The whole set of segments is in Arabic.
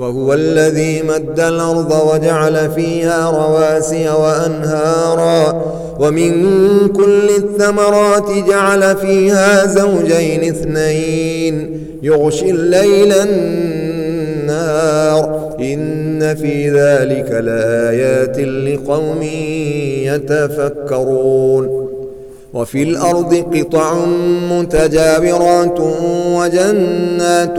وهو الذي مد الأرض وجعل فيها رواسي وأنهارا ومن كل الثمرات جعل فيها زوجين اثنين يغشي الليل النار إن في ذلك لآيات لقوم يتفكرون وفي الأرض قطع متجابرات وجنات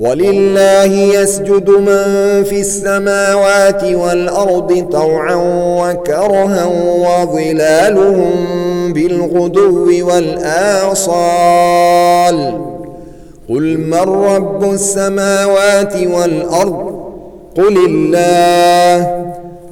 ولله يسجد من في السماوات والأرض طوعا وكرها وظلالهم بالغدو والآصال. قل من رب السماوات والأرض؟ قل الله.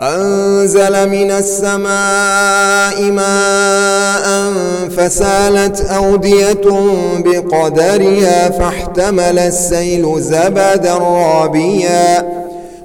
أنزل من السماء ماء فسالت أودية بقدرها فاحتمل السيل زبدا رابيا.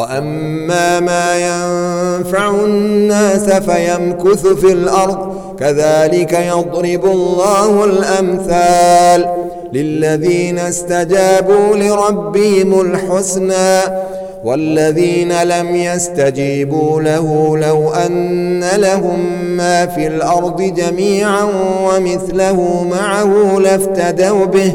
وأما ما ينفع الناس فيمكث في الأرض كذلك يضرب الله الأمثال للذين استجابوا لربهم الحسنى والذين لم يستجيبوا له لو أن لهم ما في الأرض جميعا ومثله معه لافتدوا به.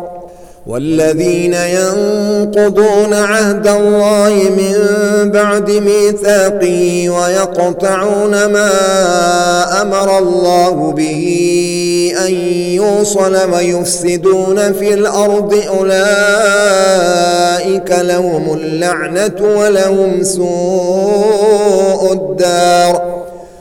والذين ينقضون عهد الله من بعد ميثاقه ويقطعون ما أمر الله به أن يوصل ويفسدون في الأرض أولئك لهم اللعنة ولهم سوء الدار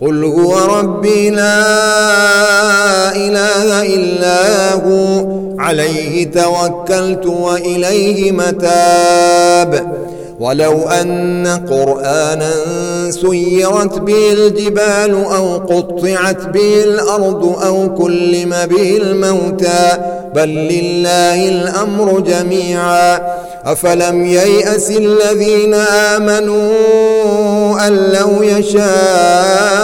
قل هو ربي لا إله إلا هو. عليه توكلت وإليه متاب. ولو أن قرآنا سيرت به الجبال أو قطعت به الأرض أو كلم به الموتى. بل لله الأمر جميعا. أفلم ييأس الذين آمنوا أن لو يشاء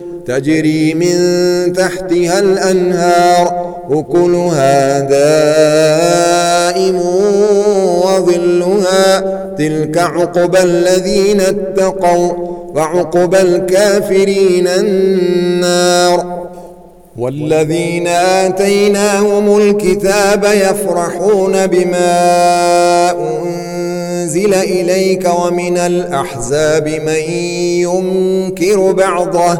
تجري من تحتها الأنهار أكلها دائم وظلها. تلك عقبى الذين اتقوا وعقبى الكافرين النار. والذين آتيناهم الكتاب يفرحون بما أنزل إليك ومن الأحزاب من ينكر بعضه.